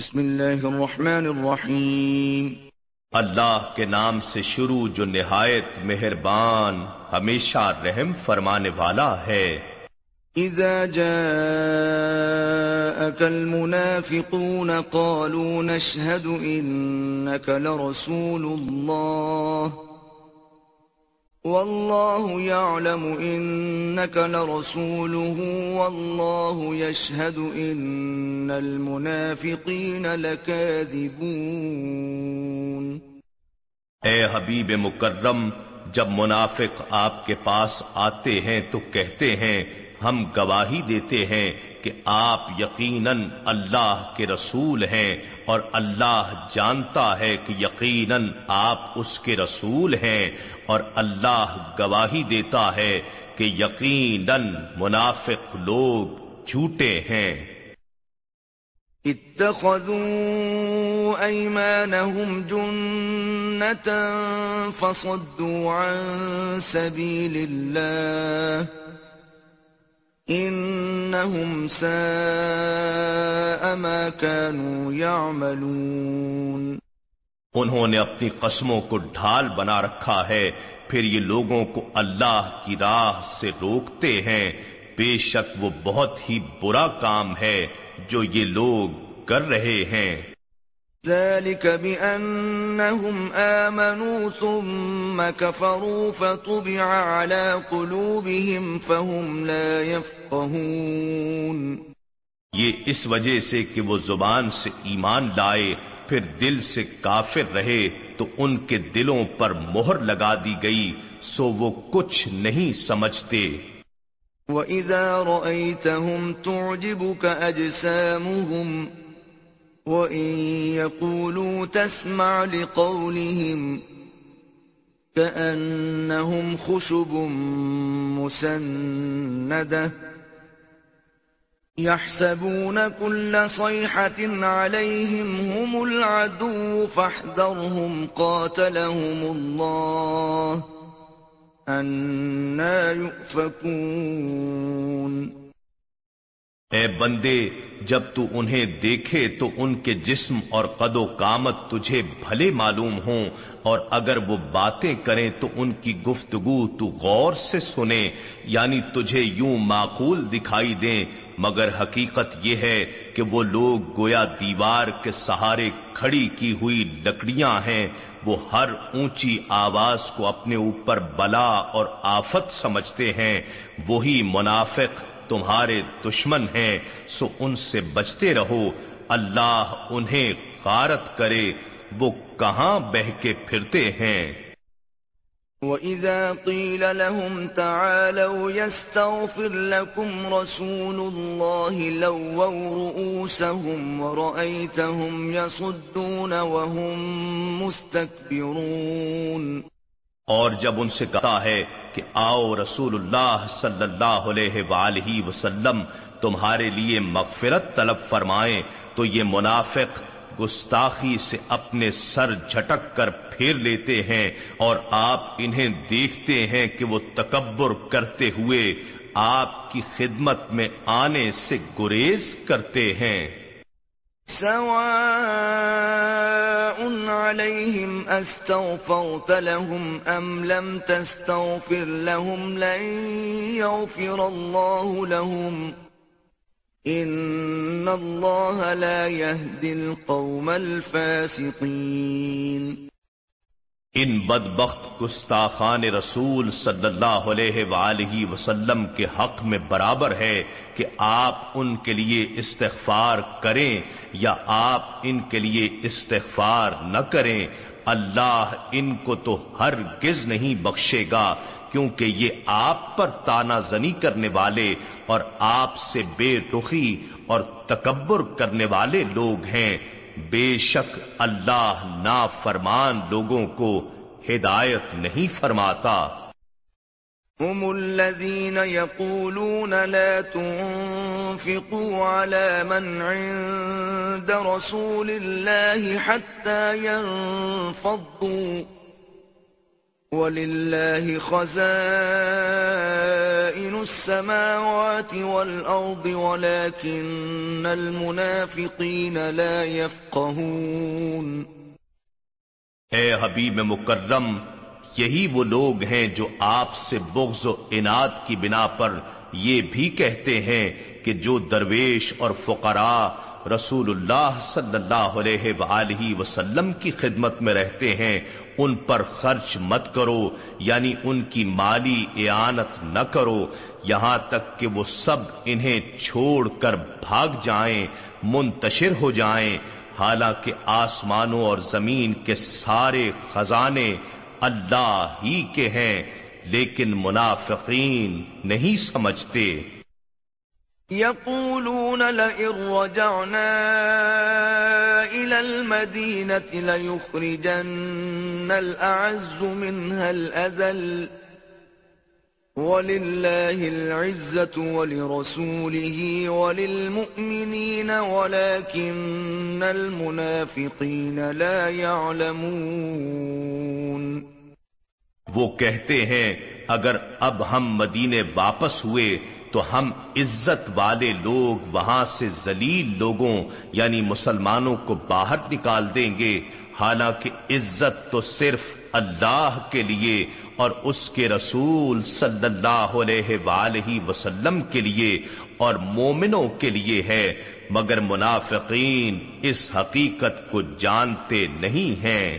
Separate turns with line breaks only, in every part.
بسم اللہ الرحمن الرحیم اللہ کے نام سے شروع جو نہایت مہربان ہمیشہ رحم فرمانے والا ہے
اذا جاءك المنافقون قالوا نشهد انك لرسول اللہ والله يعلم إنك لرسوله والله يشهد إن المنافقين لكاذبون
اے حبیب مکرم جب منافق آپ کے پاس آتے ہیں تو کہتے ہیں ہم گواہی دیتے ہیں کہ آپ یقیناً اللہ کے رسول ہیں اور اللہ جانتا ہے کہ یقیناً آپ اس کے رسول ہیں اور اللہ گواہی دیتا ہے کہ یقیناً منافق لوگ جھوٹے ہیں
اتخذوا فصدوا عن سبيل الله
انہم ساء ما انہوں نے اپنی قسموں کو ڈھال بنا رکھا ہے پھر یہ لوگوں کو اللہ کی راہ سے روکتے ہیں بے شک وہ بہت ہی برا کام ہے جو یہ لوگ کر رہے ہیں ذلك بأنهم
آمنوا ثم كفروا فطبع على قلوبهم فهم
لا يفقهون یہ اس وجہ سے کہ وہ زبان سے ایمان لائے پھر دل سے کافر رہے تو ان کے دلوں پر مہر لگا دی گئی سو وہ کچھ نہیں سمجھتے
وَإِذَا رَأَيْتَهُمْ تُعْجِبُكَ أَجْسَامُهُمْ وَإِن يَقُولُوا تَسْمَعْ لِقَوْلِهِمْ كَأَنَّهُمْ خُشُبٌ مُسَنَّدَةٌ يَحْسَبُونَ كُلَّ صَيْحَةٍ عَلَيْهِمْ هُمُ الْعَدُوُّ فَاحْذَرْهُمْ قَاتَلَهُمُ اللَّهُ أَنَّا يُؤْفَكُونَ
اے بندے جب تو انہیں دیکھے تو ان کے جسم اور قد و کامت تجھے بھلے معلوم ہوں اور اگر وہ باتیں کریں تو ان کی گفتگو تو غور سے سنے یعنی تجھے یوں معقول دکھائی دیں مگر حقیقت یہ ہے کہ وہ لوگ گویا دیوار کے سہارے کھڑی کی ہوئی لکڑیاں ہیں وہ ہر اونچی آواز کو اپنے اوپر بلا اور آفت سمجھتے ہیں وہی منافق تمہارے دشمن ہیں سو ان سے بچتے رہو اللہ انہیں غارت کرے وہ کہاں بہ کے پھرتے ہیں وَإِذَا قِيلَ لَهُمْ تَعَالَوْ يَسْتَغْفِرْ لَكُمْ رَسُولُ اللَّهِ لَوَّوْ
رُؤُوسَهُمْ وَرَأَيْتَهُمْ يَصُدُّونَ وَهُمْ مُسْتَكْبِرُونَ
اور جب ان سے کہتا ہے کہ آؤ رسول اللہ صلی اللہ علیہ وآلہ وسلم تمہارے لیے مغفرت طلب فرمائے تو یہ منافق گستاخی سے اپنے سر جھٹک کر پھیر لیتے ہیں اور آپ انہیں دیکھتے ہیں کہ وہ تکبر کرتے ہوئے آپ کی خدمت میں آنے سے گریز کرتے ہیں
سواء عليهم استغفرت لهم أم لم تستغفر لهم لن يغفر الله لهم إن الله لا يهدي القوم الفاسقين
ان بد گستاخان رسول صلی اللہ علیہ وآلہ وسلم کے حق میں برابر ہے کہ آپ ان کے لیے استغفار کریں یا آپ ان کے لیے استغفار نہ کریں اللہ ان کو تو ہر گز نہیں بخشے گا کیونکہ یہ آپ پر تانا زنی کرنے والے اور آپ سے بے رخی اور تکبر کرنے والے لوگ ہیں بے شک اللہ نافرمان لوگوں کو ہدایت نہیں فرماتا
لا تنفقوا على من عند رسول اللہ حت ينفضوا وَلِلَّهِ خَزَائِنُ السَّمَاوَاتِ وَالْأَرْضِ وَلَكِنَّ الْمُنَافِقِينَ لَا يَفْقَهُونَ اے
حبیب مکرم یہی وہ لوگ ہیں جو آپ سے بغض و انعت کی بنا پر یہ بھی کہتے ہیں کہ جو درویش اور فقراء رسول اللہ صلی اللہ علیہ وآلہ وسلم کی خدمت میں رہتے ہیں ان پر خرچ مت کرو یعنی ان کی مالی اعانت نہ کرو یہاں تک کہ وہ سب انہیں چھوڑ کر بھاگ جائیں منتشر ہو جائیں حالانکہ آسمانوں اور زمین کے سارے خزانے اللہ ہی کے ہیں لیکن منافقین نہیں سمجھتے
يقولون لئن رجعنا إلى المدينة ليخرجن الأعز منها الأذل ولله العزة ولرسوله وللمؤمنين ولكن المنافقين لا يعلمون
وہ کہتے ہیں اگر اب ہم مدینے واپس ہوئے تو ہم عزت والے لوگ وہاں سے ذلیل لوگوں یعنی مسلمانوں کو باہر نکال دیں گے حالانکہ عزت تو صرف اللہ کے لیے اور اس کے رسول صلی اللہ علیہ وآلہ وسلم کے لیے اور مومنوں کے لیے ہے مگر منافقین اس حقیقت کو جانتے نہیں ہیں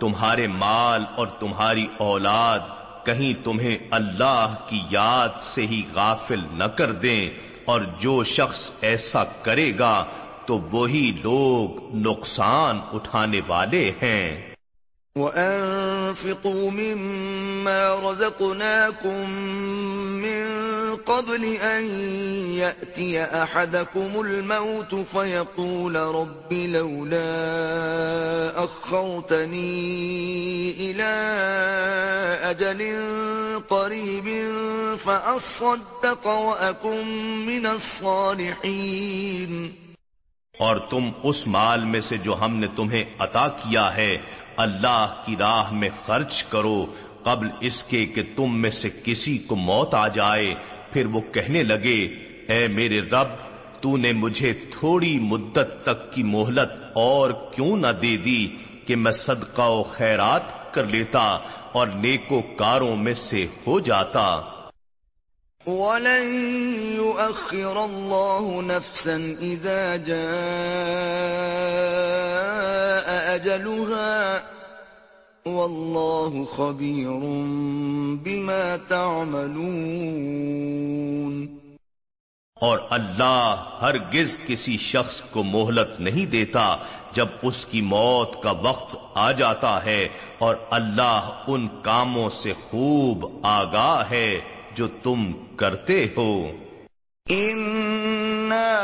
تمہارے مال اور تمہاری اولاد کہیں تمہیں اللہ کی یاد سے ہی غافل نہ کر دیں اور جو شخص ایسا کرے گا تو وہی لوگ نقصان اٹھانے والے ہیں
مما رزقناكم من قبل أن يأتي أحدكم الموت فيقول رب لولا أخرتني إلى أجل قريب فأصدق وأكن من الصالحين
اور تم اس مال میں سے جو ہم نے تمہیں عطا کیا ہے اللہ کی راہ میں خرچ کرو قبل اس کے کہ تم میں سے کسی کو موت آ جائے پھر وہ کہنے لگے اے میرے رب تو نے مجھے تھوڑی مدت تک کی مہلت اور کیوں نہ دے دی کہ میں صدقہ و خیرات کر لیتا اور نیکو کاروں میں سے ہو جاتا اور اللہ ہرگز کسی شخص کو مہلت نہیں دیتا جب اس کی موت کا وقت آ جاتا ہے اور اللہ ان کاموں سے خوب آگاہ ہے جو تم کرتے ہو